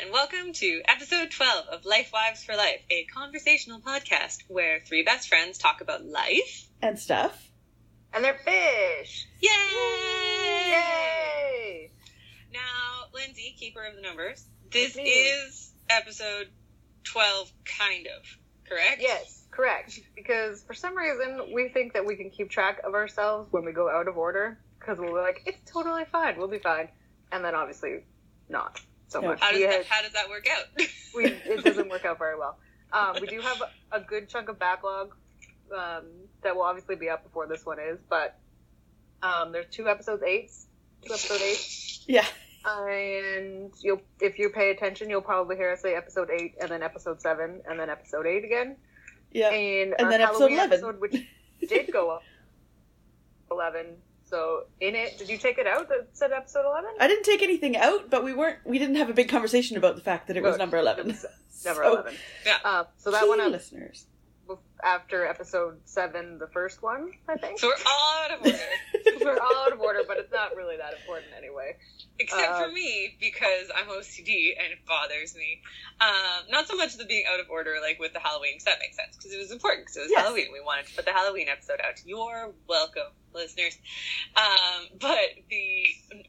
and welcome to episode 12 of Life Wives for Life, a conversational podcast where three best friends talk about life. and stuff. And they're fish. Yay! Yay! Now, Lindsay, keeper of the numbers, this me. is episode 12, kind of, correct? Yes, correct. Because for some reason we think that we can keep track of ourselves when we go out of order. Because we'll be like, it's totally fine, we'll be fine. And then obviously not so No. much. How does, We that, had- how does that work out? we, it doesn't work out very well. Um, we do have a good chunk of backlog um, that will obviously be up before this one is, but um, there's two episodes eights, two episode eight, Yeah. and you'll if you pay attention, you'll probably hear us say episode eight, and then episode seven, and then episode eight again, Yeah. and, And our then episode Halloween 11. episode, which did go up eleven. So in it, did you take it out that said episode eleven? I didn't take anything out, but we weren't. We didn't have a big conversation about the fact that it was number eleven. Number So, eleven. Yeah. Uh, so that one key up listeners. after episode seven, the first one, I think. so we're all out of order. We're all out of order, but it's not really that important anyway. Except Uh, for me, because I'm OCD and it bothers me. Um, not so much the being out of order, like with the Halloween, because that makes sense, because it was important, because it was Yes. Halloween. We wanted to put the Halloween episode out. You're welcome, listeners. Um, but the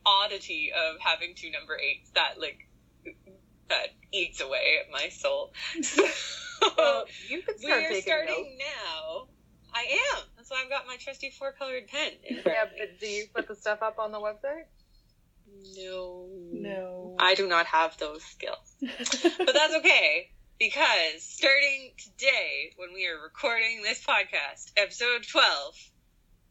oddity of having two number eights that, like, that eats away at my soul. So, Well, you could we start are starting notes. now. I am. That's why I've got my trusty four colored pen. Yeah, but do you put the stuff up on the website? No. No. I do not have those skills. But that's okay because starting today, when we are recording this podcast, episode 12,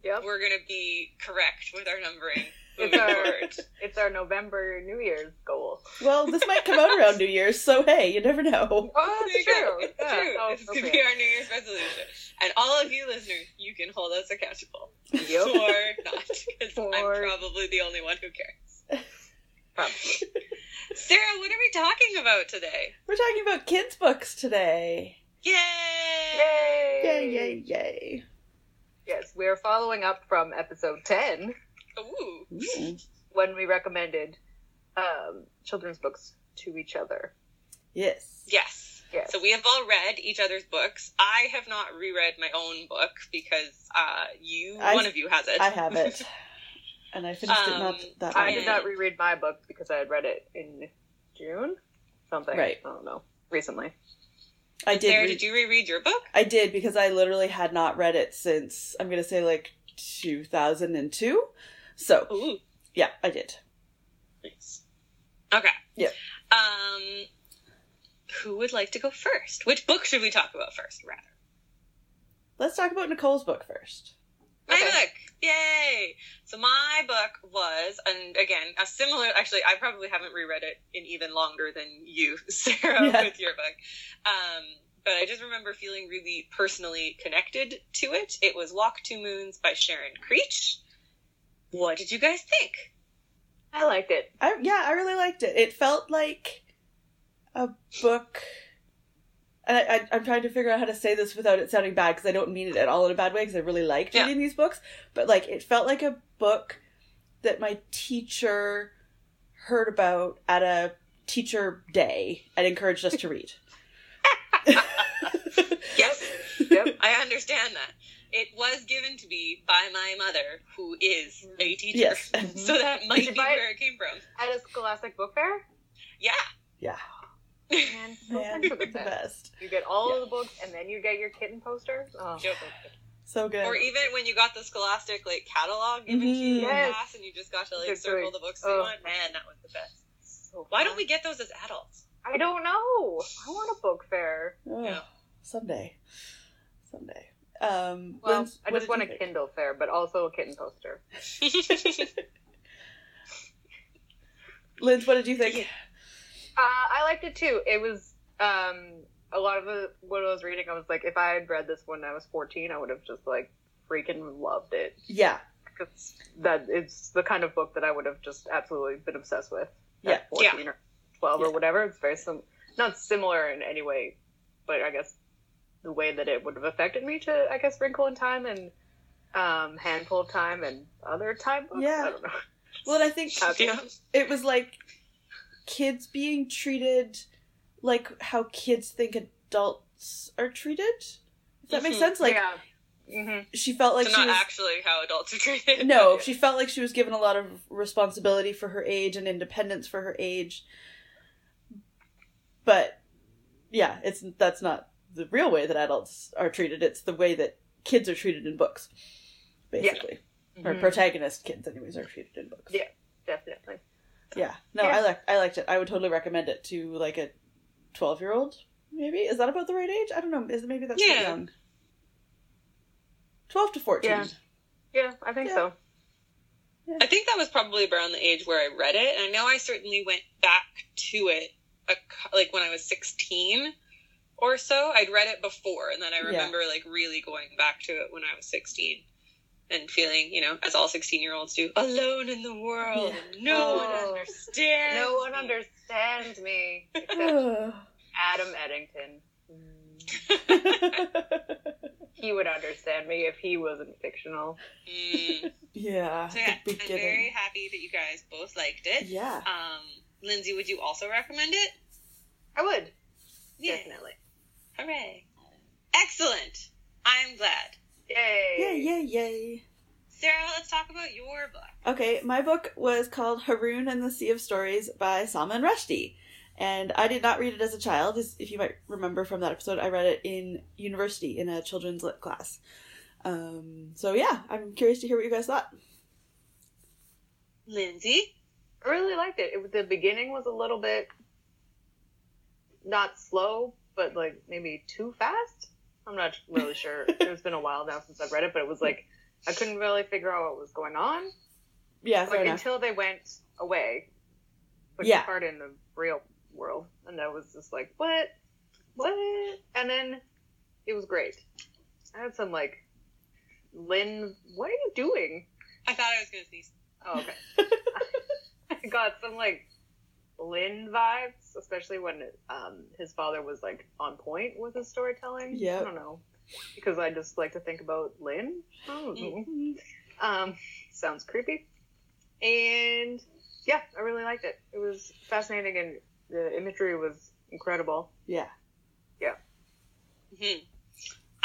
Yep. we're going to be correct with our numbering It's our, it's our November New Year's goal. well, this might come out around New Year's, so hey, you never know. Oh, There you go. It's Yeah. true. Oh, this is going to be our New Year's resolution. And all of you listeners, you can hold us accountable. Yep. Or not, because I'm probably the only one who cares. Probably. Sarah, what are we talking about today? We're talking about kids' books today. Yay! Yay! Yay! Yay! Yay! Yes, we're following up from episode 10 Ooh. Ooh. when we recommended um, children's books to each other. Yes. Yes. Yes. So we have all read each other's books. I have not reread my own book because uh, you, I- one of you has it. I have it, and I finished it Um, not that I long. did not reread my book because I had read it in June? Something. Right. I don't know. Recently. I did. Sarah, read- did you reread your book? I did because I literally had not read it since I'm gonna say like 2002. So Ooh, yeah, I did. nice. Okay. Yeah. Um, who would like to go first? Which book should we talk about first, rather? Let's talk about Nicole's book first. My Okay. book. Yay! So my book was, and again, a similar. Actually, I probably haven't reread it in even longer than you, Sarah, Yeah. with your book. Um, but I just remember feeling really personally connected to it. It was Walk Two Moons by Sharon Creech. What did you guys think? I liked it. I yeah, I really liked it. It felt like a book. And I, I, I'm trying to figure out how to say this without it sounding bad because I don't mean it at all in a bad way because I really liked Yeah. reading these books. But like, it felt like a book that my teacher heard about at a teacher day and encouraged us to read. Yes, Yep. I understand that. It was given to me by my mother, who is a teacher. Yes. so that might Did be you buy it? where it came from. At a Scholastic Book Fair? Yeah. Yeah, Man, so man, the the best. best. You get all Yeah. of the books, and then you get your kitten poster. Oh. Joke. So good. Or even when you got the Scholastic like catalog given to you in Yes. class, and you just got to like Good circle choice. the books Oh. you want. Man, that was the best. So Why don't we get those as adults? I don't know. I want a book fair. Oh, Yeah. Someday, someday. Um, Well, Linz, I just want a think? Kindle fair, but also a kitten poster. Linz, what did you think? Uh, I liked it too. It was um, a lot of the, what I was reading. I was like, if I had read this when I was fourteen, I would have just like freaking loved it. Yeah, Because that it's the kind of book that I would have just absolutely been obsessed with. Yeah. At fourteen or twelve Yeah. or whatever. It's very sim, not similar in any way, but I guess the way that it would have affected me to, I guess, Wrinkle in Time and um, Handful of Time and other time books. Yeah. I don't know. Well, I think yeah. it was like kids being treated like how kids think adults are treated. If that makes Mhm. sense, like yeah. hmm she felt like so she not was actually how adults are treated. no, she felt like she was given a lot of responsibility for her age and independence for her age. But yeah, it's that's not the real way that adults are treated. It's the way that kids are treated in books, basically. Or Mhm. protagonist kids, anyways, are treated in books. Yeah. Definitely. Yeah. No, Yeah. I liked I liked it. I would totally recommend it to like a twelve year old. Maybe is that about the right age? I don't know. Is it maybe that's too Yeah. young? Twelve to fourteen. Yeah. Yeah, I think Yeah. so. I think that was probably around the age where I read it, and I know I certainly went back to it, a, like when I was sixteen or so. I'd read it before, and then I Yeah. remember like really going back to it when I was sixteen, and feeling, you know, as all sixteen-year-olds do, alone in the world, Yeah. and no one Oh. understands. No one me. understands me except Adam Eddington. He would understand me if he wasn't fictional. Mm. yeah. So yeah, the I'm very happy that you guys both liked it. Yeah. Um, Lindsay, would you also recommend it? I would. Yeah. Definitely. Hooray! Excellent. I'm glad. Yay. Yay, yay, yay. Sarah, let's talk about your book. Okay, my book was called Haroun and the Sea of Stories by Salman Rushdie. And I did not read it as a child. As- If you might remember from that episode, I read it in university in a children's lit class. Um, so yeah, I'm curious to hear what you guys thought. Lindsay? I really liked it. it. was- The beginning was a little bit not slow, but like maybe too fast. I'm not really sure. it's been a while now since I've read it, but it was like I couldn't really figure out what was going on Yeah, like enough. until they went away, which Yeah. is part in the real world, and I was just like, what, what? And then it was great. I had some like, Lynn, what are you doing? I thought I was going to sneeze. Oh, okay. I got some like Lynn vibes, especially when um, his father was like on point with his storytelling. Yep. I don't know. Because I just like to think about Lynn. I don't. Um, sounds creepy. And yeah, I really liked it. It was fascinating and the imagery was incredible. Yeah. hmm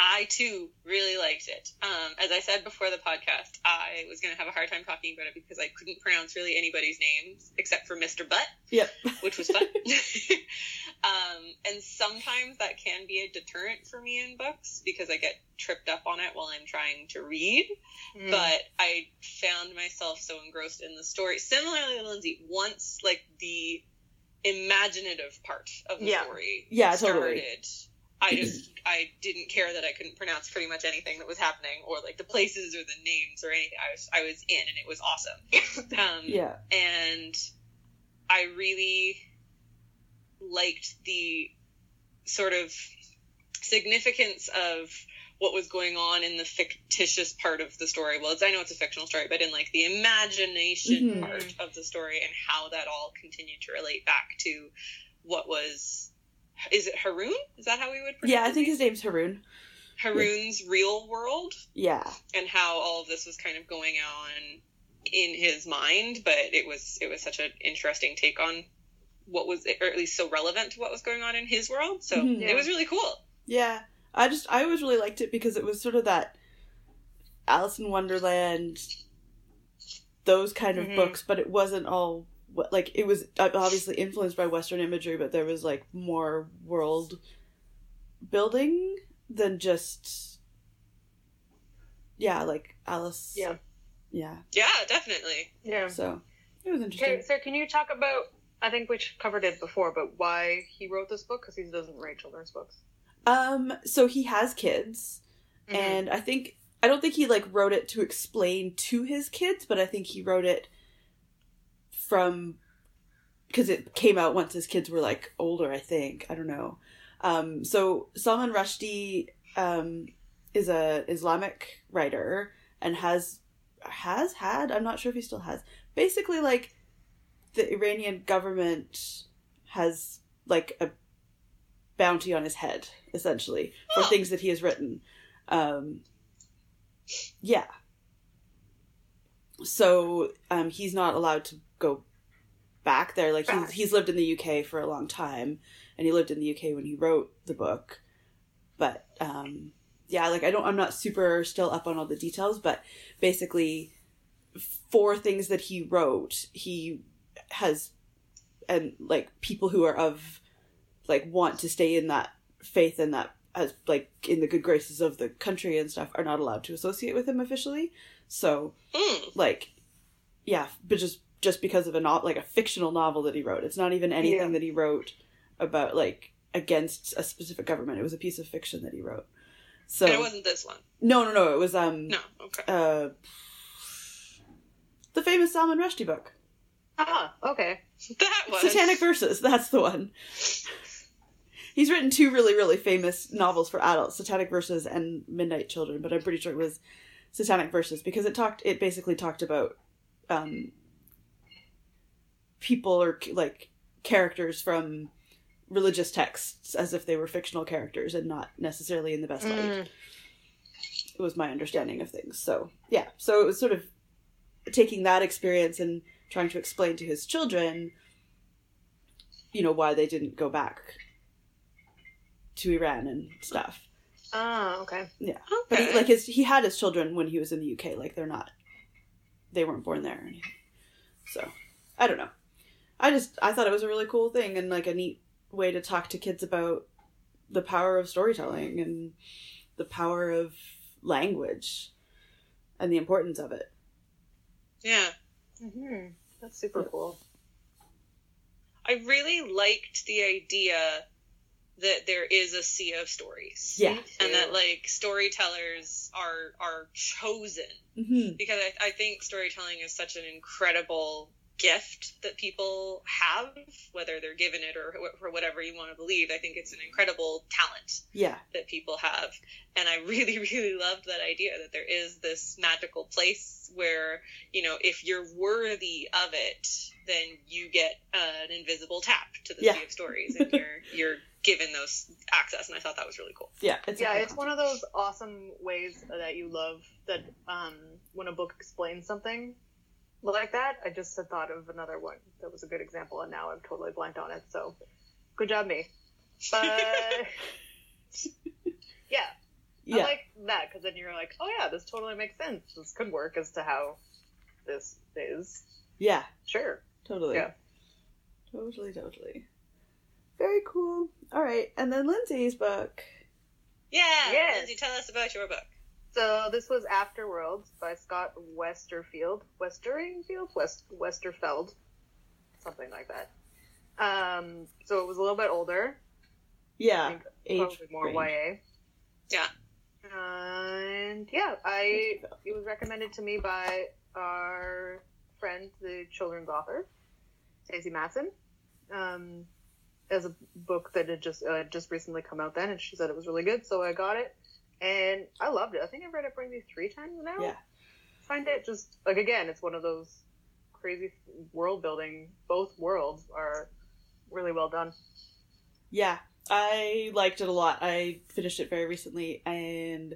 I too really liked it. Um, as I said before the podcast, I was going to have a hard time talking about it because I couldn't pronounce really anybody's names except for Mr. Butt, Yep. which was fun. um, and sometimes that can be a deterrent for me in books because I get tripped up on it while I'm trying to read. Mm. but I found myself so engrossed in the story. Similarly, to Lindsay, once like the imaginative part of the Yeah. story Yeah, started, totally. I just I didn't care that I couldn't pronounce pretty much anything that was happening or like the places or the names or anything. I was I was in and it was awesome. um, Yeah. and I really liked the sort of significance of what was going on in the fictitious part of the story. Well, it's, I know it's a fictional story, but in like the imagination Mhm. part of the story and how that all continued to relate back to what was. Is it Haroun? Is that how we would pronounce Yeah, I think his name's Haroun. Haroun's real world Yeah. and how all of this was kind of going on in his mind, but it was it was such an interesting take on what was or at least so relevant to what was going on in his world. So Mhm. it was really cool. Yeah. I just I always really liked it because it was sort of that Alice in Wonderland those kind of Mhm. books, but it wasn't all like it was obviously influenced by western imagery, but there was like more world building than just yeah, like Alice. Yeah. Yeah. Yeah, definitely. Yeah. So it was interesting. Okay, so can you talk about? I think we covered it before, but why he wrote this book? Because he doesn't write children's books. Um, so he has kids, Mhm. and I think I don't think he like wrote it to explain to his kids, but I think he wrote it from because it came out once his kids were like older. I think I don't know. Um, so Salman Rushdie um, is a Islamic writer and has has had I'm not sure if he still has basically like the Iranian government has like a bounty on his head essentially for things that he has written um yeah so um he's not allowed to go back there. Like Back. he's he's lived in the UK for a long time, and he lived in the UK when he wrote the book. But um, yeah, like I don't, I'm not super still up on all the details, but basically, for things that he wrote, he has, and like people who are of, like want to stay in that faith and that as like in the good graces of the country and stuff are not allowed to associate with him officially. So Mm. like yeah but just just because of a not like a fictional novel that he wrote it's not even anything Yeah. that he wrote about like against a specific government it was a piece of fiction that he wrote so And it wasn't this one. no no no it was um No. Okay. uh the famous salman rushdie book Ah, okay. That one. satanic verses that's the one he's written two really really famous novels for adults satanic verses and midnight children but i'm pretty sure it was satanic verses because it talked it basically talked about um people or like characters from religious texts as if they were fictional characters and not necessarily in the best light Mm. it was my understanding of things so yeah so it was sort of taking that experience and trying to explain to his children you know why they didn't go back to iran and stuff Ah, okay. Yeah. Okay. he, like his he had his children when he was in the uk like they're not they weren't born there or anything so i don't know i just i thought it was a really cool thing and like a neat way to talk to kids about the power of storytelling and the power of language and the importance of it yeah. hmm That's super cool. I really liked the idea that there is a sea of stories. Yeah. And that like storytellers are are chosen hmm because I, I think storytelling is such an incredible gift that people have, whether they're given it or for whatever you want to believe. I think it's an incredible talent yeah that people have. And I really, really loved that idea that there is this magical place where, you know, if you're worthy of it, then you get an invisible tap to the Yeah. sea of stories and you're you're given those access and I thought that was really cool. yeah it's yeah, cool it's one of those awesome ways that you love that um, when a book explains something like that. I just had thought of another one that was a good example, and now I'm totally blank on it. So, good job, me. But yeah, I yeah like that because then you're like, oh yeah, this totally makes sense. This could work as to how this is. yeah Sure. Totally. Yeah. Totally, totally. Very cool. All right, and then Lindsay's book. Yeah. Yes. Lindsay, tell us about your book. So this was Afterworlds by Scott Westerfield. Westerfield? West Westerfeld. Something like that. Um, so it was a little bit older. Yeah, age probably more range. YA. Yeah. And yeah, I it was recommended to me by our friend, the children's author, Stacey Matson, um, as a book that had just uh, just recently come out then, and she said it was really good, so I got it, and I loved it. I think I've read it probably three times now. Yeah. find it just like again, it's one of those crazy world building. Both worlds are really well done. Yeah, I liked it a lot. I finished it very recently, and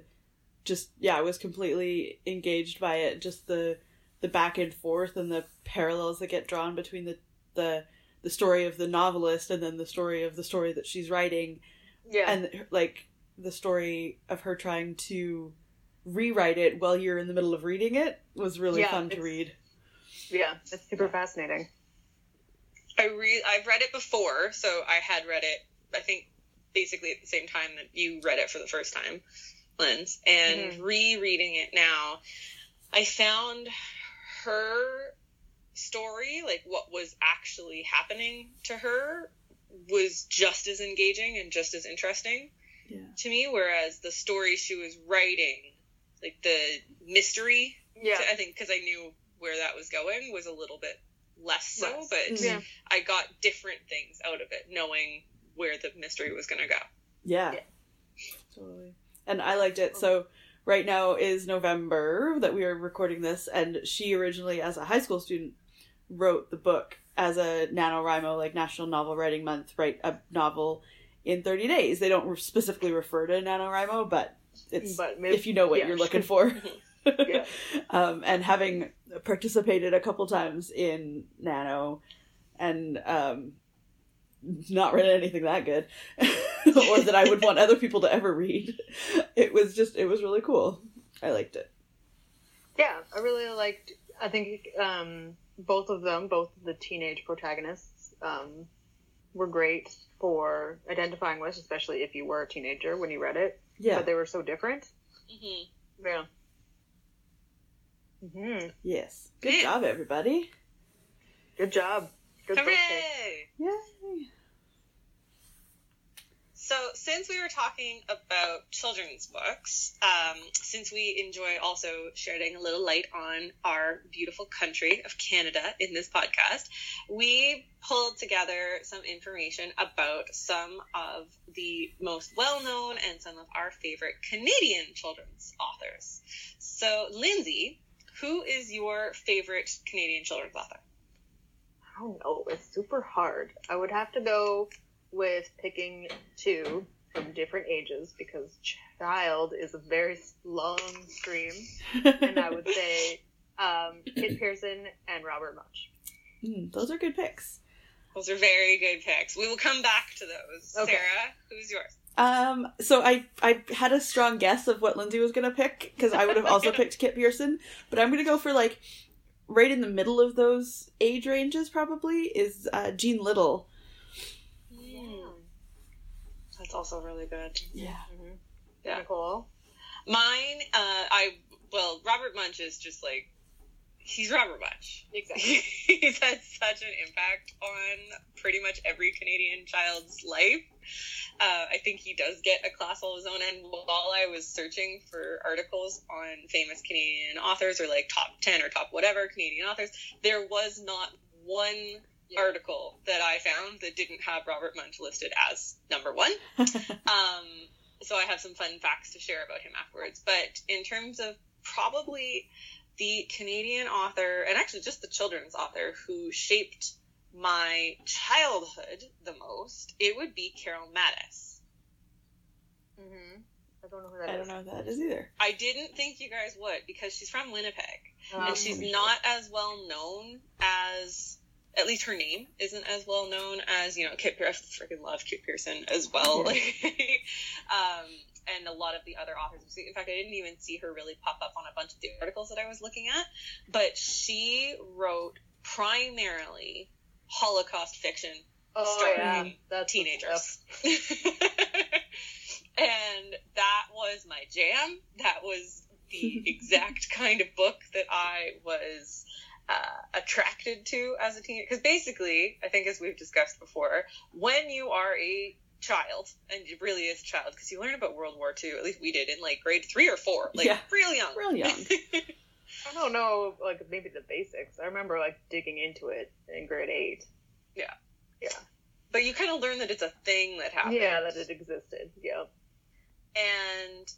just yeah, I was completely engaged by it. Just the the back and forth and the parallels that get drawn between the the the story of the novelist and then the story of the story that she's writing Yeah, and like the story of her trying to rewrite it while you're in the middle of reading it was really Yeah, fun to read. yeah, it's super fascinating. I re- I've read it before, so I had read it. I think basically at the same time that you read it for the first time, Linz. And Mhm. rereading it now, I found her story, like what was actually happening to her, was just as engaging and just as interesting Yeah. to me. Whereas the story she was writing, like the mystery, Yeah, I think because I knew where that was going, was a little bit less so. Less. But mm-hmm. yeah. I got different things out of it, knowing where the mystery was going to go. Yeah. Yeah. Totally. And I liked it. Oh. So right now is November that we are recording this and she originally as a high school student wrote the book as a NaNoWriMo like National Novel Writing Month, write a novel in 30 days. They don't specifically refer to NaNoWriMo, but it's but maybe, if you know what yeah. you're looking for. Yeah. um, and having participated a couple times in Nano, and um, not read anything that good, or that I would want other people to ever read. It was just, it was really cool. I liked it. Yeah, I really liked. I think um, both of them, both the teenage protagonists, um, were great for identifying with, especially if you were a teenager when you read it. Yeah. But they were so different. Mm-hmm. Yeah. Mm-hmm. Yes. Good Yeah. job, everybody. Good job. Good book pick. Hooray! Yay. So, since we were talking about children's books, um, since we enjoy also shedding a little light on our beautiful country of Canada in this podcast, we pulled together some information about some of the most well known and some of our favorite Canadian children's authors. So, Lindsay, who is your favorite Canadian children's author? I don't know. It's super hard. I would have to go with picking two from different ages because child is a very long stream, and I would say um, Kit Pearson and Robert Munsch. Mm, those are good picks. Those are very good picks. We will come back to those. Okay. Sarah, who's yours? Um, so I I had a strong guess of what Lindsay was gonna pick because I would have also picked Kit Pearson, but I'm gonna go for like right in the middle of those age ranges. Probably is uh, Jean Little. That's also really good. Yeah. Mm-hmm. Yeah. Nicole. Mine, uh, I well, Robert Munsch is just like he's Robert Munsch. Exactly. he's had such an impact on pretty much every Canadian child's life. Uh, I think he does get a class all his own. And while I was searching for articles on famous Canadian authors or like top 10 or top whatever Canadian authors, there was not one. Article that I found that didn't have Robert Munsch listed as number one. Um, so I have some fun facts to share about him afterwards. But in terms of probably the Canadian author, and actually just the children's author who shaped my childhood the most, it would be Carol Matas. Mm-hmm. I don't know who that I is. don't know who that is either. I didn't think you guys would because she's from Winnipeg. Um, and she's not as well known as at least her name isn't as well known as you know Kit Pearson. I freaking love Kit Pearson as well. Yeah. um, and a lot of the other authors. In fact, I didn't even see her really pop up on a bunch of the articles that I was looking at. But she wrote primarily Holocaust fiction Oh starring yeah, that's teenagers. and that was my jam. That was the exact kind of book that I was uh, attracted to as a teenager. Because basically, I think as we've discussed before, when you are a child, and it really is a child, because you learn about World War II, at least we did in like grade three or four, like Yeah. real young. Real young. I don't know, like maybe the basics. I remember like digging into it in grade eight. Yeah. Yeah. But you kind of learn that it's a thing that happened. Yeah, that it existed. Yeah. And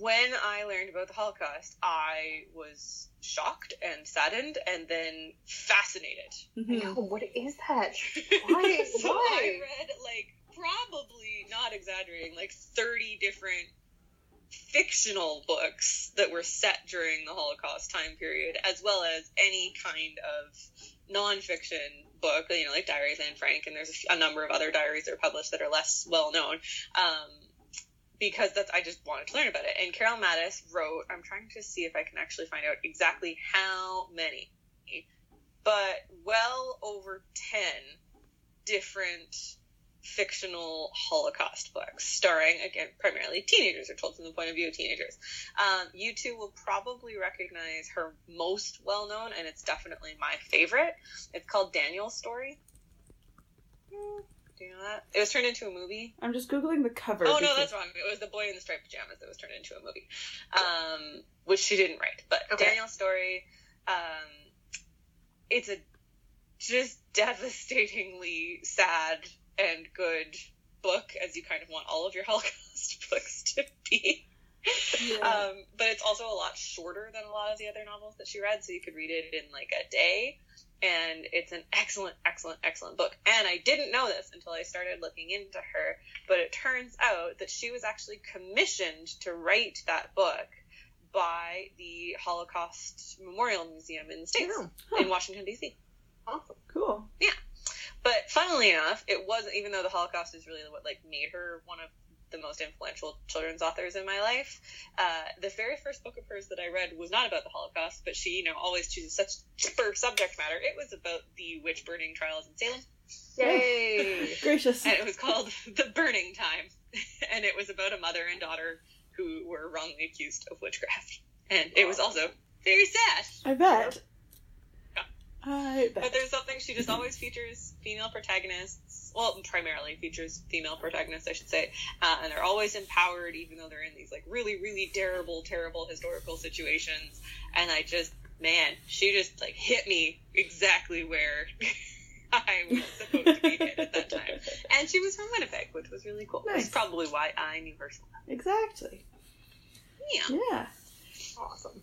when I learned about the Holocaust, I was shocked and saddened and then fascinated. Mhm. No, what is that? Why? so Why? I read like probably not exaggerating, like 30 different fictional books that were set during the Holocaust time period, as well as any kind of nonfiction book, you know, like Diaries of Anne Frank, and there's a, f- a number of other diaries that are published that are less well known. Um, because that's I just wanted to learn about it. And Carol Matas wrote. I'm trying to see if I can actually find out exactly how many, but well over ten different fictional Holocaust books, starring again primarily teenagers, or told from the point of view of teenagers. Um, you two will probably recognize her most well known, and it's definitely my favorite. It's called Daniel's Story. Hmm, Do you know that? It was turned into a movie. I'm just googling the cover. Oh no, that's wrong. It was the boy in the striped pajamas that was turned into a movie, um, which she didn't write. But Okay. Daniel's story, um, it's a just devastatingly sad and good book, as you kind of want all of your Holocaust books to be. Yeah. Um, but it's also a lot shorter than a lot of the other novels that she read, so you could read it in like a day. And it's an excellent, excellent, excellent book. And I didn't know this until I started looking into her, but it turns out that she was actually commissioned to write that book by the Holocaust Memorial Museum in the States, Oh, Huh. in Washington, D.C. awesome. cool. Yeah. But funnily enough, it wasn't even though the Holocaust is really what like made her one of the most influential children's authors in my life. Uh, the very first book of hers that I read was not about the Holocaust, but she, you know, always chooses such for subject matter. It was about the witch burning trials in Salem, Yay! Gracious. and it was called The Burning Time, and it was about a mother and daughter who were wrongly accused of witchcraft, and it was also very sad. I bet. Yeah. I bet. But there's something she just always features female protagonists. Well, primarily features female protagonists, I should say, uh, and they're always empowered, even though they're in these like really, really terrible, terrible historical situations. And I just, man, she just like hit me exactly where I was supposed to be hit at that time. And she was from Winnipeg, which was really cool. Nice. That's probably why I knew her so well. Exactly. Yeah. Yeah. awesome.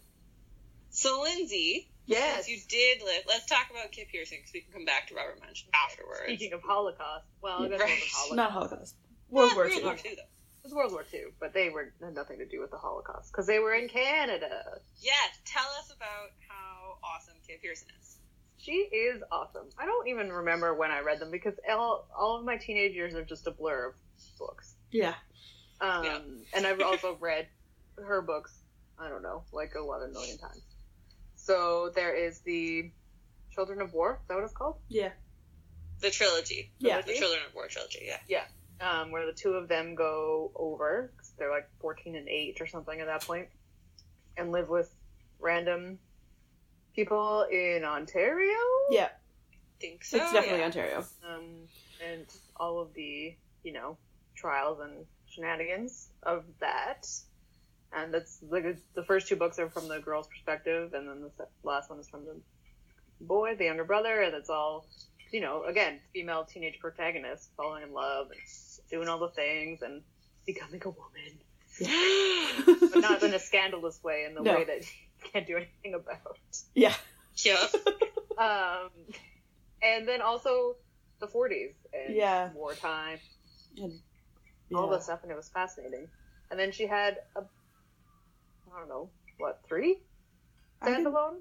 So, Lindsay, Yes. since you did live, let's talk about Kit Pearson because we can come back to Robert Munsch afterwards. Speaking of Holocaust, well, I guess Right. wasn't Holocaust. Not Holocaust. World Yeah, War World II. War II, though. It was World War II, but they were had nothing to do with the Holocaust because they were in Canada. Yes, tell us about how awesome Kit Pearson is. She is awesome. I don't even remember when I read them because all, all of my teenage years are just a blur of books. Yeah. Um, Yeah. And I've also read her books, I don't know, like 11 million times. So there is the Children of War, is that what it's called? Yeah. The trilogy. Yeah. The Children of War trilogy, yeah. Yeah. Um, where the two of them go over, 'cause they're like 14 and 8 or something at that point, and live with random people in Ontario. Yeah. think so. it's definitely yeah. Ontario. um, and all of the you know trials and shenanigans of that. And that's like the first two books are from the girl's perspective, and then the last one is from the boy, the younger brother, and it's all you know again female teenage protagonist falling in love and doing all the things and becoming a woman, but not in a scandalous way, in the No. way that you can't do anything about. Yeah. Yep. Um, and then also the 40s and Yeah. wartime, And, all yeah. this stuff, and it was fascinating. And then she had a, I don't know, what, three? I think- Standalone?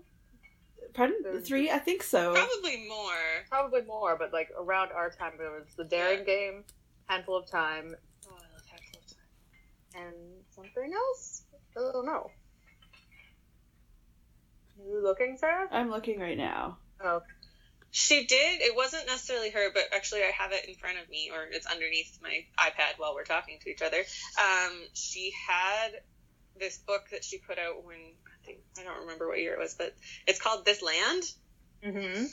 Pardon? Three? I think so. Probably more. Probably more, but like around our time, there was the Daring Game, Handful of Time, Oh, I love Handful of Time. and something else? I don't know. You looking, Sarah? I'm looking right now. Oh, She did. It wasn't necessarily her, but actually, I have it in front of me, or it's underneath my iPad while we're talking to each other. Um, she had this book that she put out when I think I don't remember what year it was, but it's called This Land, mm-hmm.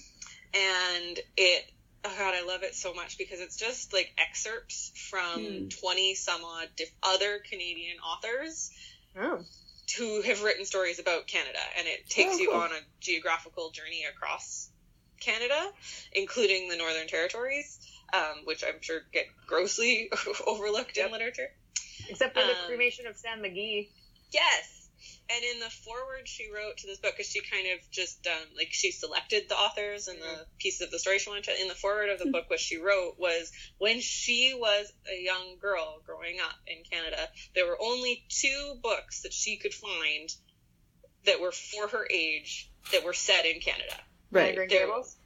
and it. Oh God, I love it so much because it's just like excerpts from Hmm. twenty some odd diff- other Canadian authors Oh, who have written stories about Canada, and it takes Oh, you on a geographical journey across Canada, including the Northern Territories, um, which I'm sure get grossly overlooked Yep. in literature. except for the Um, cremation of Sam McGee. Yes. And in the foreword she wrote to this book, because she kind of just um, like she selected the authors and the pieces of the story she wanted to. In the foreword of the book, what she wrote was when she was a young girl growing up in Canada, there were only two books that she could find that were for her age that were set in Canada. Right. Green there- Gables.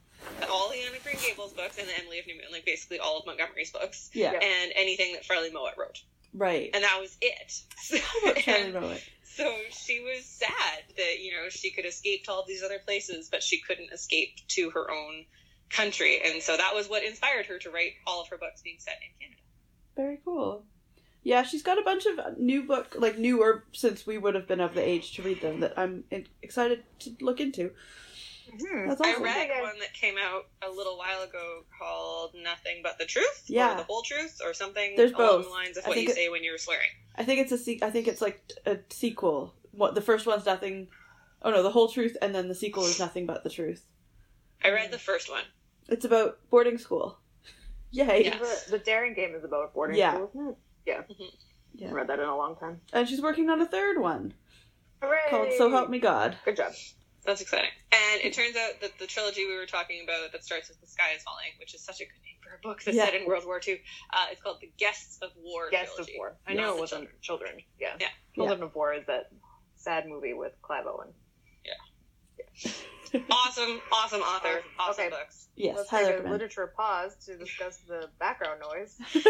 All the Anne of Green Gables books and the Emily of New Moon, like basically all of Montgomery's books, Yeah. Yeah. and anything that Farley Mowat wrote, Right. and that was it. Charlie And- Mowat. so she was sad that you know she could escape to all these other places, but she couldn't escape to her own country, and so that was what inspired her to write all of her books being set in Canada. Very cool. Yeah, she's got a bunch of new book, like newer since we would have been of the age to read them that I'm excited to look into. Mhm. That's I read Okay. one that came out a little while ago called "Nothing But the Truth" Yeah. or "The Whole Truth" or something There's along both. the lines of I what you it- say when you're swearing. I think it's a se- I think it's like a sequel. What the first one's nothing. Oh no, the whole truth, and then the sequel is nothing but the truth. I read the first one. It's about boarding school. Yay! Yeah. The, the Daring Game is about boarding Yeah. school, isn't it? Yeah. Yeah. I read that in a long time. And she's working on a third one Hooray! called "So Help Me God." Good job. That's exciting. And it turns out that the trilogy we were talking about that starts with The Sky is Falling, which is such a good name for a book that's Yeah. set in World War II, uh, it's called The Guests of War Guest of. War. I not knew it wasn't children. Yeah. Yeah. Children of War is that sad movie with Clive Owen. Yeah. Yeah. awesome, awesome author, awesome Okay. books. yes, Let's highly take a literature pause to discuss the background noise. yeah,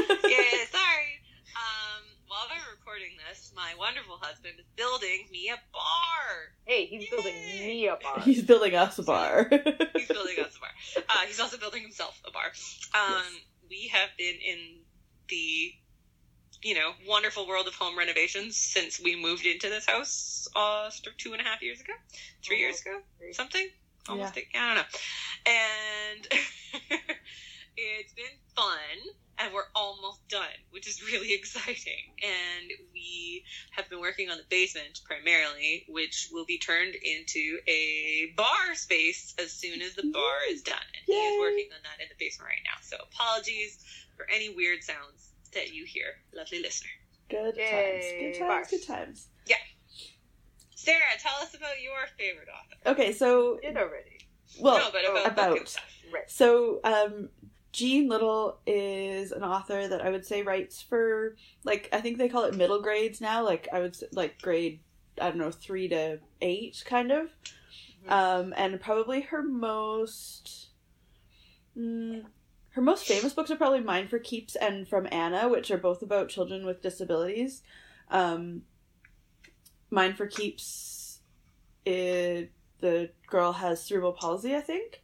sorry. Um, while we're recording this, my wonderful husband is building me a bar. Hey, he's building me a bar. He's building us a bar. He's building us a bar. Uh, he's also building himself a bar. Um, We have been in the, you know, wonderful world of home renovations since we moved into this house uh, two and a half years ago, three years ago, something. Almost, yeah. I don't know. And it's been fun, and we're almost done, which is really exciting. And we have been working on the basement primarily, which will be turned into a bar space as soon as the bar is done. And he is working on that in the basement right now. So apologies for any weird sounds that you hear, lovely listener. good Yay, times. Good times. bars. Good times. Yeah. Sarah, tell us about your favorite author. Okay, so it already. well, no, but about, about- stuff. Right. So, um, Jean Little is an author that I would say writes for like I think they call it middle grades now. Like I would say, like grade I don't know three to eight kind of, Mhm. um, and probably her most. Mm, her most famous books are probably Mine for Keeps and From Anna, which are both about children with disabilities. Um, Mine for Keeps, it, the girl has cerebral palsy, I think.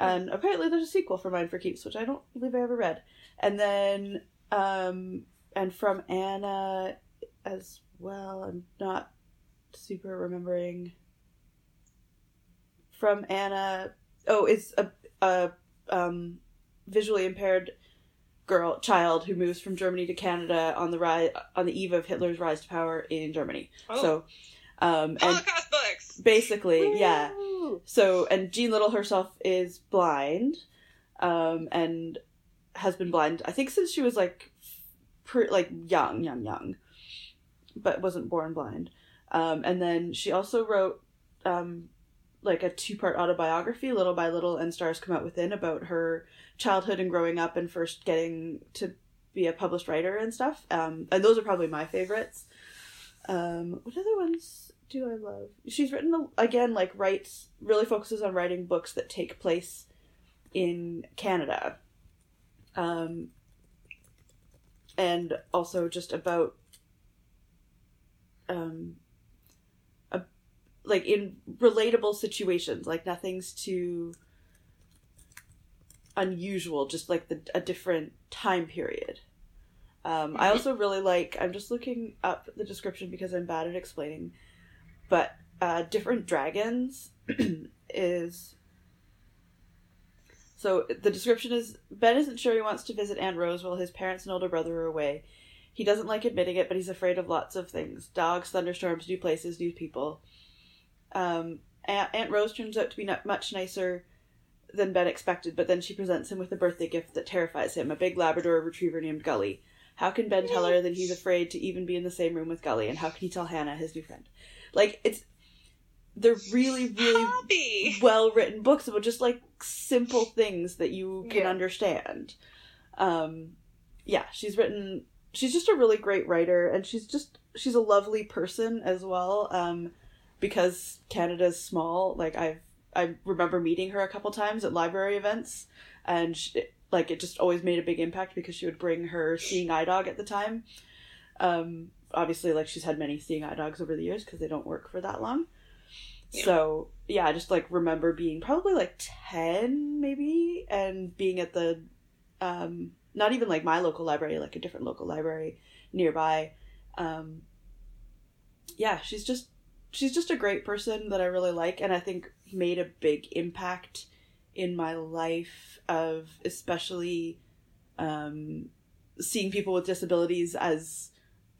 And apparently there's a sequel for Mine for Keeps, which I don't believe I ever read. And then, um, and from Anna as well, I'm not super remembering. From Anna, oh, it's a, a um, visually impaired girl child who moves from Germany to Canada on the rise on the eve of Hitler's rise to power in Germany. Oh. So, um, and Holocaust books. basically, yeah. So, and Jean Little herself is blind, um, and has been blind. I think since she was like, pre- like young, young, young, but wasn't born blind. Um, and then she also wrote, um, like a two-part autobiography, Little by Little, and Stars Come Out Within, about her childhood and growing up and first getting to be a published writer and stuff. Um, and those are probably my favorites. Um, what other ones do I love? She's written again, like writes really focuses on writing books that take place in Canada, um, and also just about um, a, like in relatable situations. Like nothing's too unusual, just like the a different time period. Um, I also really like. I'm just looking up the description because I'm bad at explaining, but uh, different dragons is. So the description is Ben isn't sure he wants to visit Aunt Rose while his parents and older brother are away. He doesn't like admitting it, but he's afraid of lots of things: dogs, thunderstorms, new places, new people. Um, Aunt, Rose turns out to be much nicer than Ben expected, but then she presents him with a birthday gift that terrifies him: a big Labrador retriever named Gully. How can Ben tell her that he's afraid to even be in the same room with Gully? And how can he tell Hannah, his new friend? Like, it's. They're really, really well written books about just like simple things that you can Yeah. understand. Um, yeah, she's written. She's just a really great writer, and she's just she's a lovely person as well. Um, because Canada's small, like I've I remember meeting her a couple times at library events, and she, like it just always made a big impact because she would bring her seeing eye dog at the time. Um, obviously, like she's had many seeing eye dogs over the years because they don't work for that long. Yeah. So yeah, I just like remember being probably like ten maybe, and being at the, um, not even like my local library, like a different local library nearby. Um, yeah, she's just she's just a great person that I really like, and I think made a big impact in my life of especially um, seeing people with disabilities as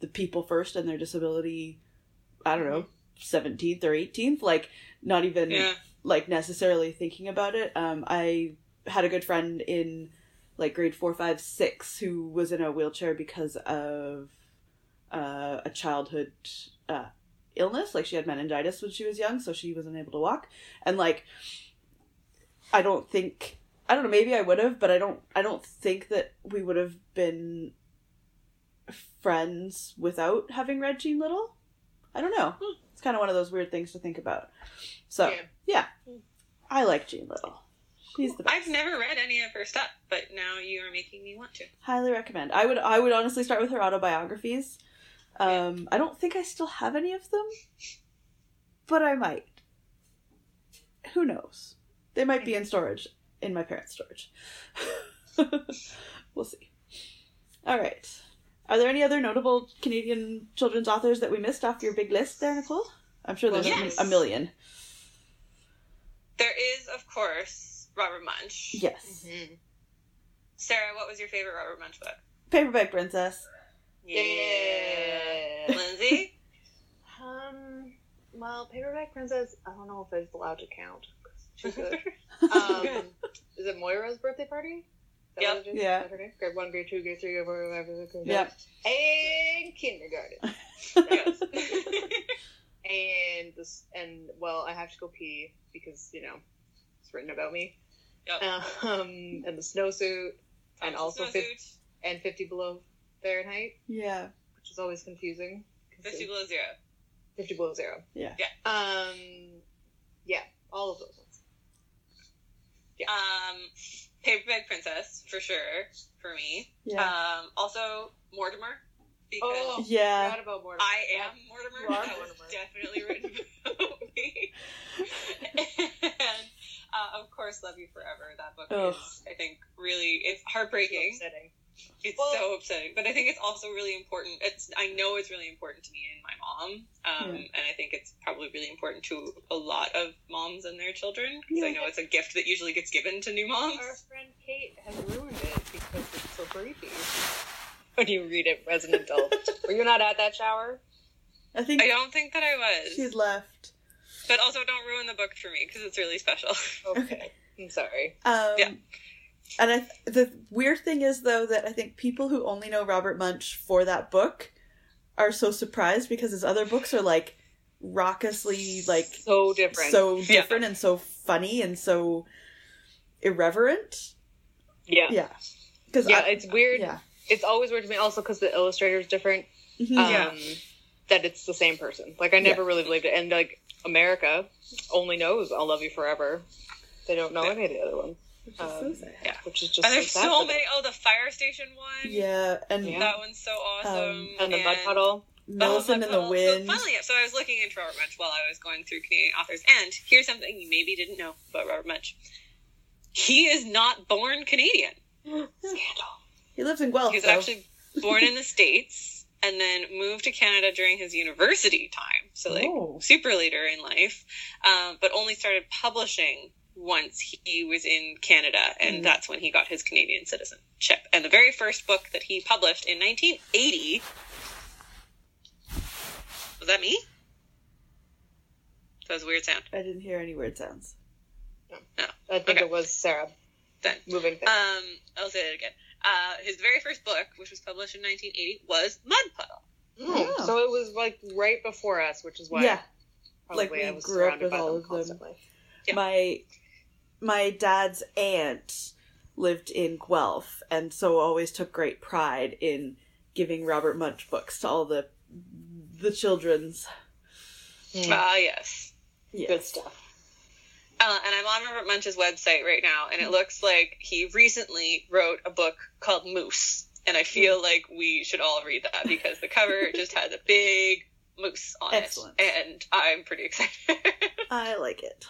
the people first and their disability. I don't know, seventeenth or eighteenth, like not even Yeah. like necessarily thinking about it. Um, I had a good friend in like grade four, five, six who was in a wheelchair because of uh, a childhood uh, illness. Like she had meningitis when she was young, so she wasn't able to walk. And like, I don't think I don't know. Maybe I would have, but I don't. I don't think that we would have been friends without having read Jean Little. I don't know. It's kind of one of those weird things to think about. So Yeah. yeah, I like Jean Little. She's the best. I've never read any of her stuff, but now you are making me want to. highly recommend. I would I would honestly start with her autobiographies. Um, I don't think I still have any of them, but I might. Who knows? They might be in storage in my parents' storage. we'll see. All right. Are there any other notable Canadian children's authors that we missed off your big list there, Nicole? I'm sure there's Yes. a million. There is, of course, Robert Munsch. Yes. Mm-hmm. Sarah, what was your favorite Robert Munsch book? Paper Bag Princess. Yeah. Lindsay? Um. Well, Paper Bag Princess. I don't know if it's allowed to count. She's good. Um, is it Moira's birthday party? Is Yep. what it is? Yeah. Is that her name? Grade one, grade two, grade three, grade four, whatever. grade Yeah. five. And kindergarten. and this, and well, I have to go pee because you know it's written about me. Yep. Um, and the snowsuit, and also Snowsuit, fif- and fifty below Fahrenheit, Yeah. which is always confusing. 50 below zero. 50 below zero. Yeah. Yeah. Um, yeah, all of those ones. Um, Paper Bag Princess, for sure, for me. Yeah. Um, also, Mortimer, because Oh, yeah. forgot about Mortimer. I am Mortimer. You are that was definitely written about me. and, uh, of course, Love You Forever. That book Ugh. is, I think, really, it's So heartbreaking. upsetting. It's Well- so upsetting, but I think it's also really important. It's I know it's really important to me and my mom, um, Yeah. and I think it's probably really important to a lot of moms and their children because I know it's a gift that usually gets given to new moms. Our friend Kate has ruined it because it's so creepy. When you read it as an adult. Were you not at that shower? I think I don't think that I was, she's left. but also don't ruin the book for me because it's really special. Okay. I'm sorry. Um, Yeah. And I, the weird thing is though that I think people who only know Robert Munsch for that book are so surprised because his other books are like raucously like So different. so Yeah. different and so funny and so irreverent. yeah. Yeah, because Yeah, it's weird. yeah, It's always weird to me also because the illustrator is different. Mhm. Um, Yeah. That it's the same person. Like, I never really believed it. And, like, America only knows I'll Love You Forever. They don't know Yeah. any of the other ones. Which is so um, sad. Yeah. Which is just and there's so, sad so many. Oh, the fire station one. yeah, and Yeah. That one's so awesome. Um, them. And the Mud Puddle. Millicent in the well, Wind. So finally, so I was looking into Robert Munsch while I was going through Canadian authors, and here's something you maybe didn't know about Robert Munsch. He is not born Canadian. Scandal. he lives in Guelph. He was though. actually born in the States and then moved to Canada during his university time. So like Oh. super later in life, um, but only started publishing once he was in Canada, and Mm. that's when he got his Canadian citizenship. And the very first book that he published in 1980 was that me? That was a weird sound. I didn't hear any weird sounds. No. I think Okay. it was Sarah. Then. Moving thing. Um, I'll say that again. Uh, his very first book, which was published in 1980, was Mud Puddle. Mm, Oh. So it was, like, right before us, which is why yeah, probably like, we I was grew up with all them of them. Yeah. my my dad's aunt lived in Guelph, and so always took great pride in giving Robert Munsch books to all the the children's. Mm, Ah, yes. Yes. Good stuff. Uh, and I'm on Robert Munsch's website right now, and it looks like he recently wrote a book called Moose. And I feel like we should all read that because the cover just has a big moose on Excellent. it, and I'm pretty excited. I like it.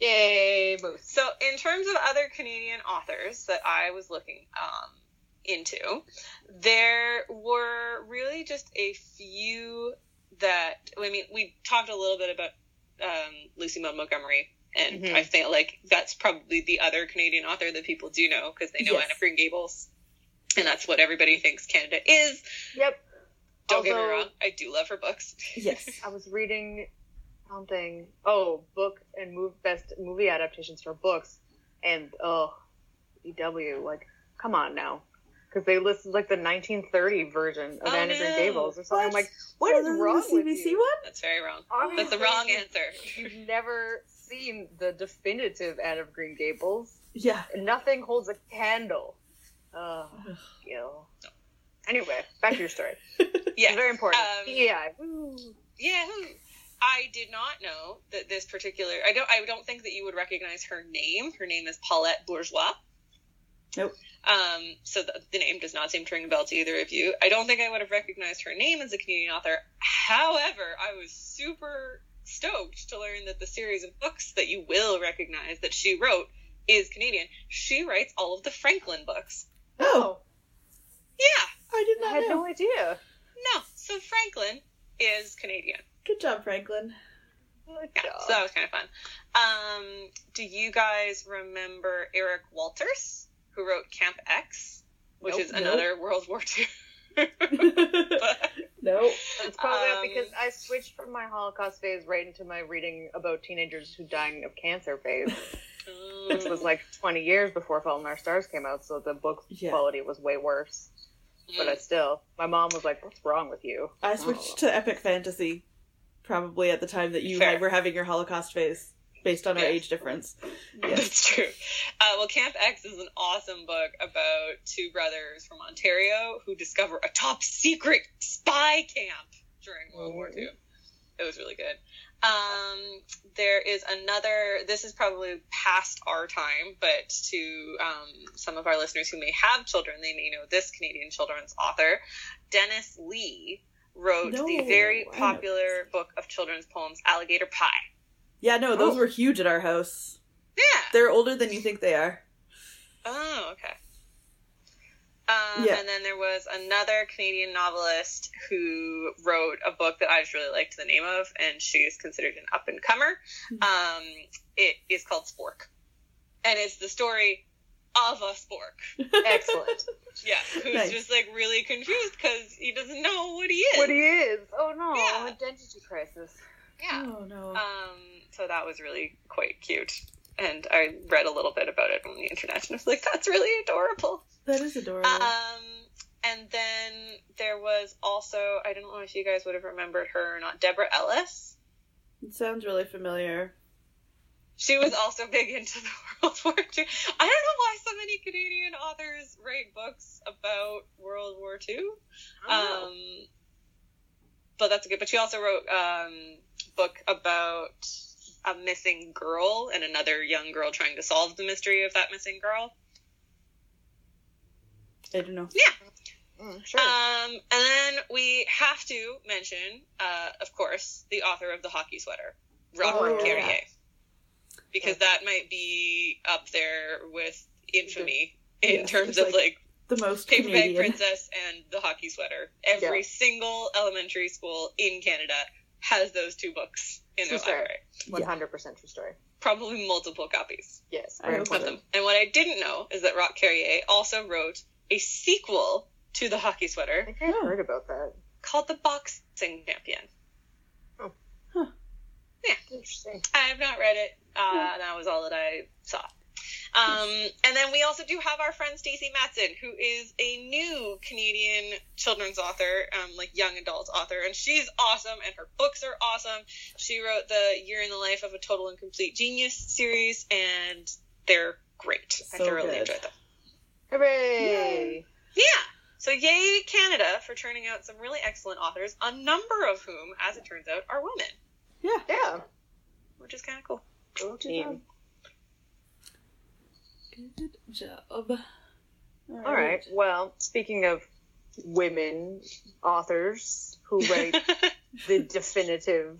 Yay, Moose. so, in terms of other Canadian authors that I was looking um, into, there were really just a few that I mean, we talked a little bit about um, Lucy Maud Montgomery, and Mhm. I feel like that's probably the other Canadian author that people do know because they know Yes. Anne of Green Gables, and that's what everybody thinks Canada is. Yep. Don't get me wrong, I do love her books. Yes. I was reading something. Oh, book and move best movie adaptations for books, and oh, EW. Like, come on now, because they listed like the 1930 version of Oh, Anne of Green no. Gables or something. I'm like, what is Other wrong the with CBC you? one? That's very wrong. Obviously, That's the wrong answer. You've never seen the definitive Anne of Green Gables. Yeah. Nothing holds a candle. Oh, Gil. Anyway, back to your story. Yeah. Very important. Um, PEI. Woo. Yeah. I did not know that this particular. I don't. I don't think that you would recognize her name. Her name is Paulette Bourgeois. Nope. Um, so the, the name does not seem to ring a bell to either of you. I don't think I would have recognized her name as a Canadian author. However, I was super stoked to learn that the series of books that you will recognize that she wrote is Canadian. She writes all of the Franklin books. Oh, Yeah. I did not I not had know. no idea. No. So Franklin is Canadian. Good job, Franklin. Good Yeah, job. so that was kind of fun. Um, do you guys remember Eric Walters, who wrote Camp X, which Nope. is another World War II? nope. It's probably Um, because I switched from my Holocaust phase right into my reading about teenagers who dying of cancer phase, which was like 20 years before Fault in Our Stars came out, so the book Yeah. quality was way worse. But I still, my mom was like, "What's wrong with you?" I switched to epic fantasy probably at the time that you Fair. were having your Holocaust phase based on our Yes. age difference. That's true. Uh, well, Camp X is an awesome book about two brothers from Ontario who discover a top secret spy camp during World War II. It was really good. Um, there is another, this is probably past our time, but to um, some of our listeners who may have children, they may know this Canadian children's author. Dennis Lee wrote No, the very I popular book of children's poems, Alligator Pie. Yeah, no, those Oh. were huge at our house. Yeah. They're older than you think they are. Oh, okay. Um, Yeah. And then there was another Canadian novelist who wrote a book that I just really liked the name of, and she is considered an up and comer. Um, it is called Spork, and it's the story of a spork. Excellent. Yeah, who's Nice. just like really confused because he doesn't know what he is. what he is? Oh no, Yeah. identity crisis. yeah. Oh no. Um, so that was really quite cute. And I read a little bit about it on the internet and I was like, that's really adorable. that is adorable. Um, and then there was also, I don't know if you guys would have remembered her or not, Deborah Ellis. it sounds really familiar. She was also big into the World War II. I don't know why so many Canadian authors write books about World War II. Oh. Um, but that's good. But she also wrote um, a book about a missing girl and another young girl trying to solve the mystery of that missing girl. I don't know. Mm, sure. Um, and then we have to mention, uh, of course, the author of the hockey sweater, Robert Oh, yeah. Carrier, because that might be up there with infamy in Yeah, terms it's of like like The most Paper Bag Canadian. Princess and the hockey sweater. Every Yeah. single elementary school in Canada has those two books in their story. library. One hundred percent true story. Probably multiple copies Yes. I very of them. And what I didn't know is that Roch Carrier also wrote a sequel to the hockey I sweater think I heard about that. called The Boxing Champion. Oh. Huh. Yeah. Interesting. I have not read it. Uh, That was all that I saw. Um, and then we also do have our friend Stacey Matson, who is a new Canadian children's author, um, like young adult author, and she's awesome, and her books are awesome. She wrote the Year in the Life of a Total and Complete Genius series, and they're great. I thoroughly good. enjoyed them. Hooray! Yeah. So yay Canada for turning out some really excellent authors, a number of whom, as it turns out, are women, Yeah. Yeah. which is kind of cool. Go team. Good job. All right. Well, speaking of women authors who write the definitive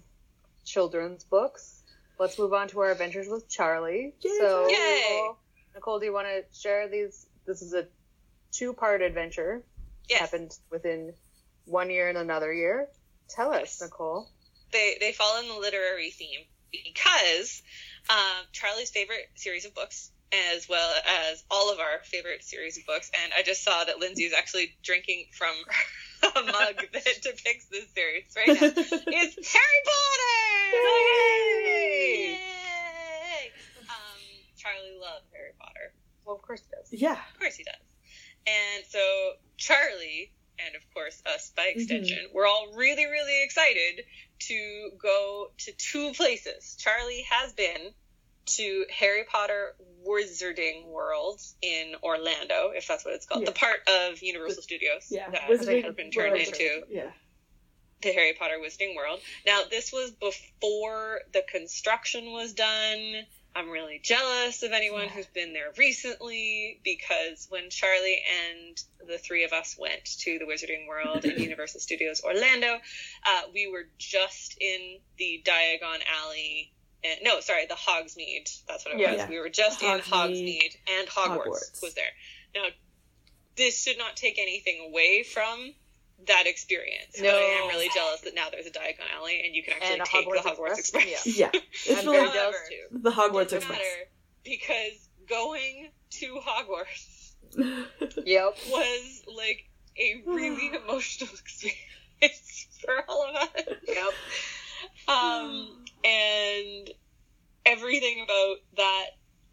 children's books, let's move on to our adventures with Charlie. Yay, so, Yay. Nicole, Nicole, do you want to share these? This is a two-part adventure. Yes. Happened within one year and another year. Tell us, Nicole. they they fall in the literary theme because um, Charlie's favorite series of books, as well as all of our favorite series of books, and I just saw that Lindsay is actually drinking from a mug that depicts this series right now. It's Harry Potter! Yay! Yay! Um, Charlie loves Harry Potter. Well, of course he does. Yeah. Of course he does. And so Charlie and of course us by mm-hmm. extension, we're all really, really excited to go to two places. Charlie has been to Harry Potter Wizarding World in Orlando, if that's what it's called, Yeah. the part of Universal Studios Yeah. that Wizarding has been turned World. into Yeah. the Harry Potter Wizarding World. Now, this was before the construction was done. I'm really jealous of anyone who's been there recently because when Charlie and the three of us went to the Wizarding World in Universal Studios Orlando, uh, we were just in the Diagon Alley. uh, no, sorry, the Hogsmeade. That's what it Yeah. was. Yeah. We were just in Hogsmeade. Hogsmeade and Hogwarts, Hogwarts. was there. Now, this should not take anything away from that experience. But I am really jealous that now there's a Diagon Alley and you can actually take Hogwarts the Hogwarts Express? Express. Yeah, it's really very jealous too. the Hogwarts doesn't Express. because going to Hogwarts Yep. was like a really emotional experience for all of us. Yep. Um, and everything about that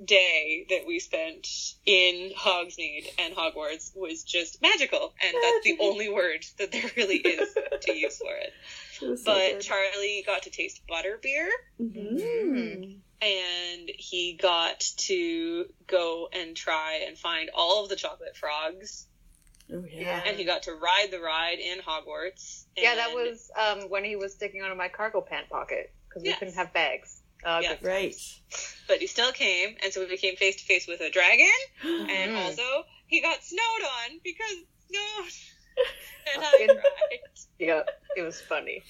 day that we spent in Hogsmeade and Hogwarts was just magical, and that's the only word that there really is to use for it. It was so But. Charlie got to taste butterbeer. Mhm. and he got to go and try and find all of the chocolate frogs Oh yeah. Yeah. and he got to ride the ride in hogwarts Yeah, that was um, when he was sticking onto my cargo pant pocket because we Yes. couldn't have bags. Uh, Yeah. good Right. but he still came and so we came face to face with a dragon and Mhm. also he got snowed on because snowed and i Fucking- cried Yep. It was funny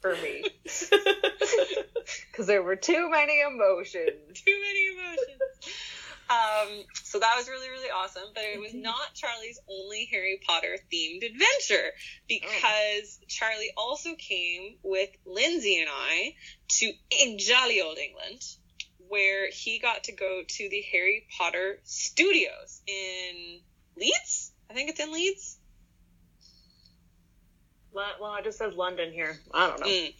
for me because there were too many emotions. too many emotions um, so that was really really awesome but it was not charlie's only harry potter themed adventure because charlie also came with lindsay and i to in jolly old england where he got to go to the harry potter studios in leeds i think it's in leeds Well, it just says London here. I don't know. Mm.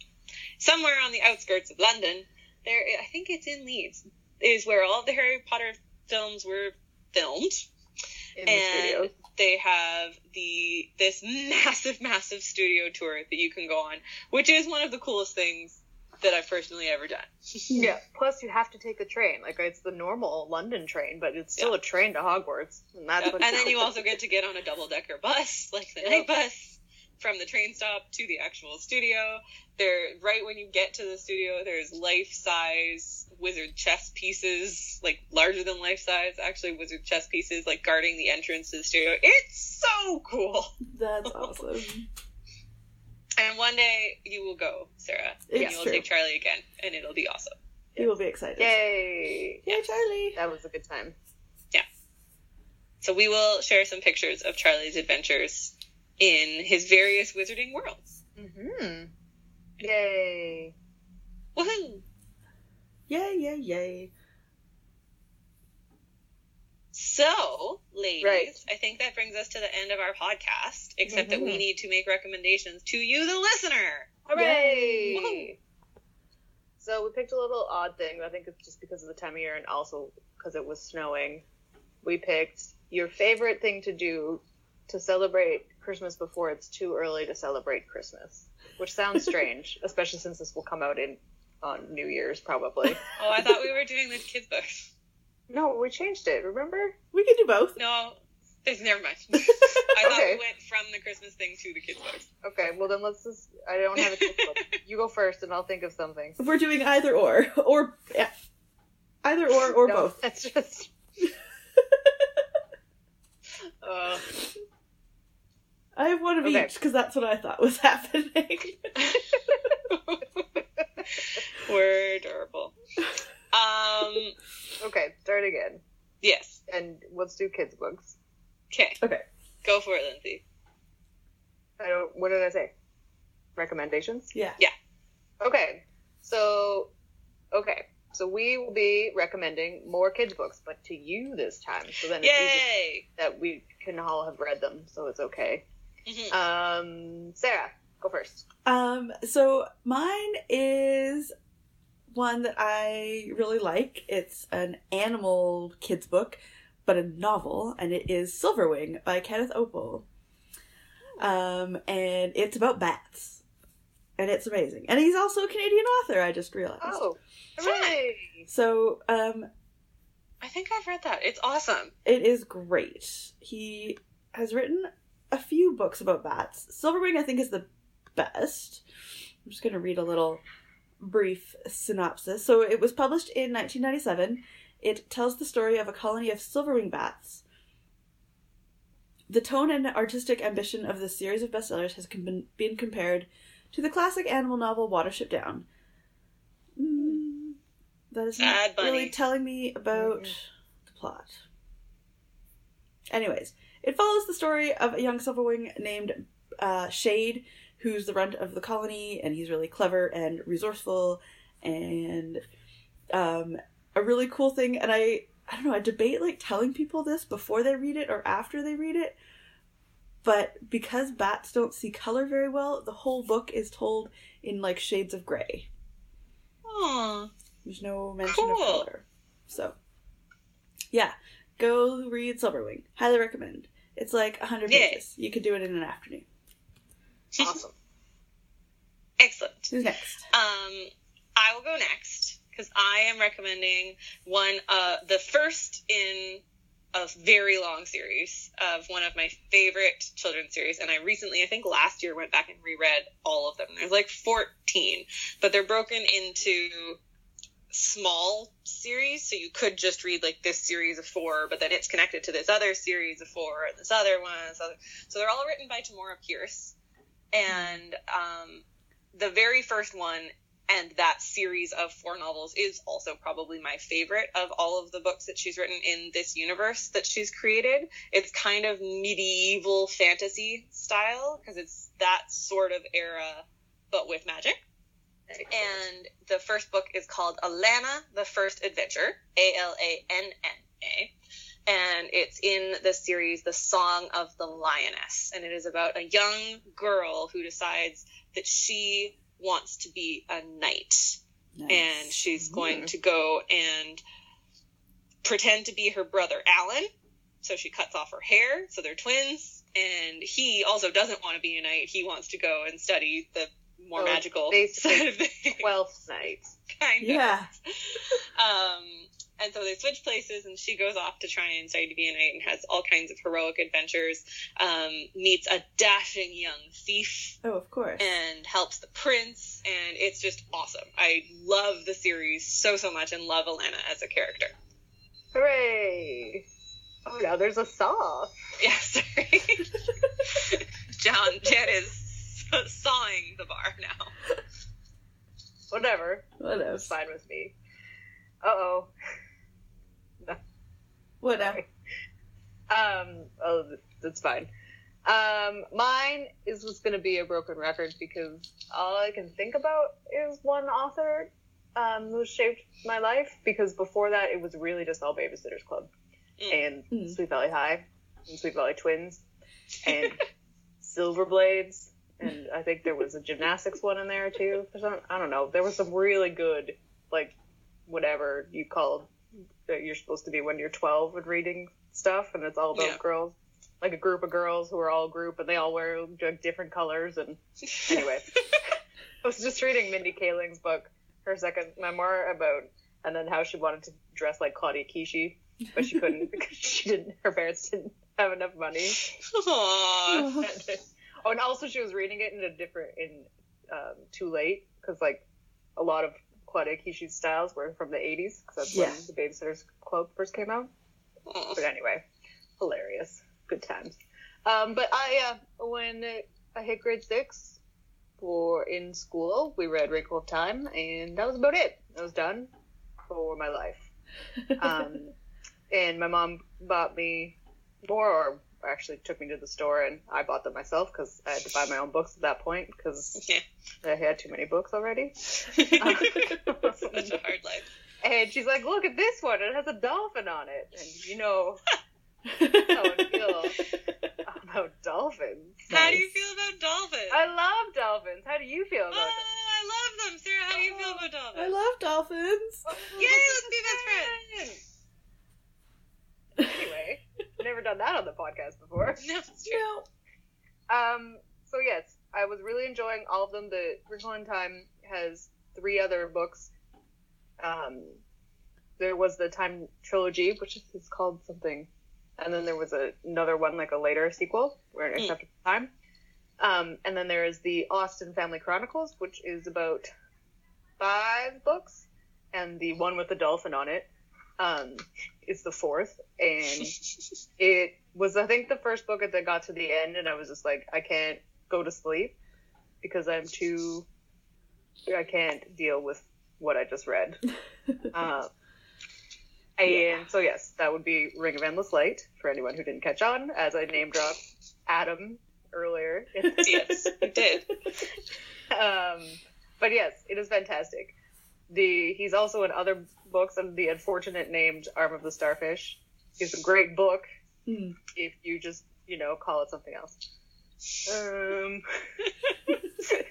somewhere on the outskirts of london there i think it's in leeds is where all the harry potter films were filmed In the and studios. they have the this massive massive studio tour that you can go on which is one of the coolest things that i've personally ever done Yeah. Plus, you have to take a train. Like it's the normal London train, but it's still Yeah. a train to Hogwarts, and that's what. and then you also get to get on a double decker bus like the Yep. night bus from the train stop to the actual studio there right when you get to the studio there's life size wizard chess pieces like larger than life size actually wizard chess pieces like guarding the entrance to the studio it's so cool That's awesome. And one day you will go, Sarah. and It's you will true. take Charlie again, and it'll be awesome. He will be excited. Yay! Yay, Charlie. That was a good time. Yeah. So we will share some pictures of Charlie's adventures in his various wizarding worlds. Mm-hmm. Yay! Woohoo! Yay, yay, yay. So, ladies, Right. I think that brings us to the end of our podcast, except that we Mhm. need to make recommendations to you, the listener. Hooray! Woohoo. So we picked a little odd thing. I think it's just because of the time of year and also because it was snowing. We picked your favorite thing to do to celebrate Christmas before it's too early to celebrate Christmas, which sounds strange, especially since this will come out in on New Year's probably. Oh, I thought we were doing the kids' books. No, we changed it. Remember? We can do both. No, it's never mind. I thought Okay. we went from the Christmas thing to the kids' books. Okay, well then let's just. I don't have a kids book. you go first, and I'll think of something. We're doing either or. Or, yeah. Either or, or No, both. That's just. uh, I have one of Okay. each because that's what I thought was happening. We're adorable. Um, okay, start again, yes. and let's do kids' books. Okay. Okay. Go for it, Lindsay. I don't. What did I say? Recommendations. Yeah. Yeah. Okay, so okay, so we will be recommending more kids' books, but to you this time. So then it's easy Yay! that we can all have read them, so it's okay. Mhm. Um, Sarah, go first. Um, so mine is one that I really like. It's an animal kids book, but a novel, and it is Silverwing by Kenneth Oppel. Um, and it's about bats. And it's amazing. And he's also a Canadian author, I just realized. Oh, hooray! So, um, I think I've read that. It's awesome. it is great. He has written a few books about bats. Silverwing, I think, is the best. I'm just going to read a little brief synopsis. So it was published in 1997. It tells the story of a colony of silverwing bats. The tone and artistic ambition of this series of bestsellers has com- been compared to the classic animal novel Watership Down. Mm, that is not really telling me about the plot. Anyways, it follows the story of a young silverwing named uh, Shade, who's the runt of the colony, and he's really clever and resourceful, and um, a really cool thing. And I, I don't know, I debate like telling people this before they read it or after they read it. But because bats don't see color very well, the whole book is told in like shades of gray. Aw. There's no mention of color. So, yeah, go read Silverwing. Highly recommend. It's like 100 Yay. pages. You could do it in an afternoon. Awesome. Excellent. Who's next? Um, I will go next because I am recommending one, uh, the first in a very long series of one of my favorite children's series. And I recently, I think last year, went back and reread all of them. There's like 14, but they're broken into small series. So you could just read like this series of four, but then it's connected to this other series of four and this other one. This other. So they're all written by Tamora Pierce. And um, the very first one and that series of four novels is also probably my favorite of all of the books that she's written in this universe that she's created. It's kind of medieval fantasy style because it's that sort of era, but with magic. And the first book is called Alanna, the First Adventure, A L A N N A. And it's in the series The Song of the Lioness. And it is about a young girl who decides that she wants to be a knight. Nice. And she's mm. going to go and pretend to be her brother Alan. So she cuts off her hair, so they're twins. And he also doesn't want to be a knight. He wants to go and study the more Oh, magical basically side of things. Twelfth night. kind of. Yeah. Um, and so they switch places, and she goes off to try and study to be a knight and has all kinds of heroic adventures. Um, meets a dashing young thief Oh, of course. and helps the prince, and it's just awesome. I love the series so so much and love Alanna as a character. Hooray! Oh, now there's a saw. Yeah, sorry. John Jan is sawing the bar now. Whatever. Whatever. It's fine with me. Uh oh. no. Whatever. Um. Oh, that's fine. Um. Mine is just going to be a broken record because all I can think about is one author um, who shaped my life. Because before that, it was really just all Babysitters Club Mm. and Mm. Sweet Valley High and Sweet Valley Twins and Silver Blades. And I think there was a gymnastics one in there too. Some, I don't know. There was some really good, like, whatever you call that you're supposed to be when you're 12 and reading stuff, and it's all about Yeah. girls, like a group of girls who are all group and they all wear like, different colors. And anyway, I was just reading Mindy Kaling's book, her second memoir about, and then how she wanted to dress like Claudia Kishi, but she couldn't because she didn't. Her parents didn't have enough money. Aww. oh, and also she was reading it in a different in um, too late because like a lot of Claudia Kishi's styles were from the 80s because that's Yeah. when the Babysitters Club first came out. Aw. But anyway, hilarious, good times. Um, but I uh, when I hit grade six for in school, we read Wrinkle of Time, and that was about it. I was done for my life. Um, and my mom bought me more, or actually took me to the store, and I bought them myself because I had to buy my own books at that point because Yeah. I had too many books already. Such a hard life. And she's like, "Look at this one; it has a dolphin on it." And you know how I feel about dolphins. How do you feel about dolphins? I love dolphins. How do you feel Oh, about them? I love them, Sarah. How do you feel about dolphins? I love dolphins. Oh, Yay, let's be best friends. Anyway, never done that on the podcast before. No. No. Um, so yes, I was really enjoying all of them. The Wrinkle in Time has three other books. Um, there was the Time trilogy, which is, called something, and then there was a, another one like a later sequel where it's Hmm. after time. Um, and then there is the Austin Family Chronicles, which is about five books, and the one with the dolphin on it um, is the fourth. And it was, I think, the first book that got to the end, and I was just like, I can't go to sleep because I'm too, I can't deal with what I just read. uh, and Yeah. so, yes, that would be Ring of Endless Light for anyone who didn't catch on, as I name dropped Adam earlier. yes, you did. um, but yes, it is fantastic. The he's also in other books of the unfortunate named Arm of the Starfish. It's a great book Hmm. if you just you know call it something else. Um,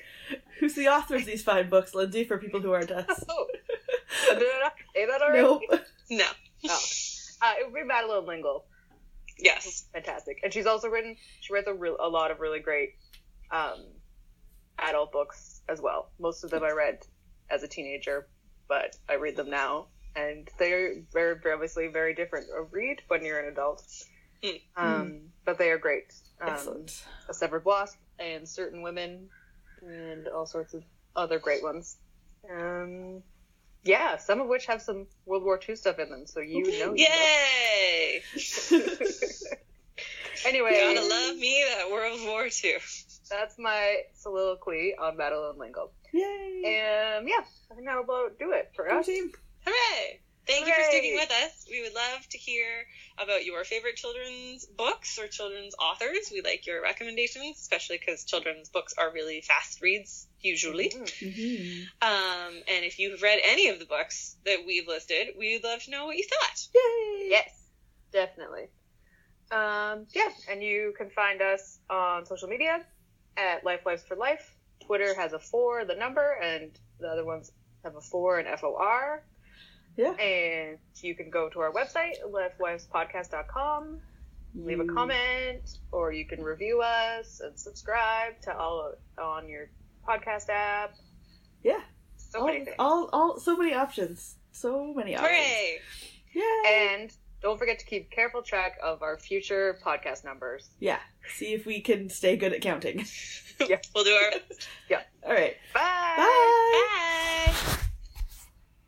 Who's the author of these fine books, Lindsay, for people who aren't us? oh, did I say that already? Nope. No. Oh. Uh, it would be Madeleine L'Engle. Yes. fantastic. And she's also written she writes a, real, a lot of really great um, adult books as well. Most of them I read as a teenager, but I read them now, and they're very very obviously very different a read when you're an adult. Mm. Um, But they are great. Um, Excellent. a Severed Wasp and Certain Women, and all sorts of other great ones. Um, yeah, some of which have some World War II stuff in them, so you know. you Yay! know. anyway, Gotta love me that World War II. that's my soliloquy on Madeleine L'Engle. Yay! Um, yeah, I think that'll about do it for Go us. team. Hooray! Thank you for sticking with us. We would love to hear about your favorite children's books or children's authors. We like your recommendations, especially because children's books are really fast reads, usually. Mm. Mhm. Um, and if you've read any of the books that we've listed, we'd love to know what you thought. Yay! Yes, definitely. Um, yeah, and you can find us on social media at Life Lives for Life. Twitter has a four, the number, and the other ones have a four and F O R. Yeah. And you can go to our website, lifewivespodcast.com, leave a Mm. comment, or you can review us and subscribe to all on your podcast app. Yeah. So all, many things. all, all, so many options. So many options. Hooray! Yay! And don't forget to keep careful track of our future podcast numbers. yeah. See if we can stay good at counting. yeah. We'll do our Yeah. All right. Bye. Bye. Bye.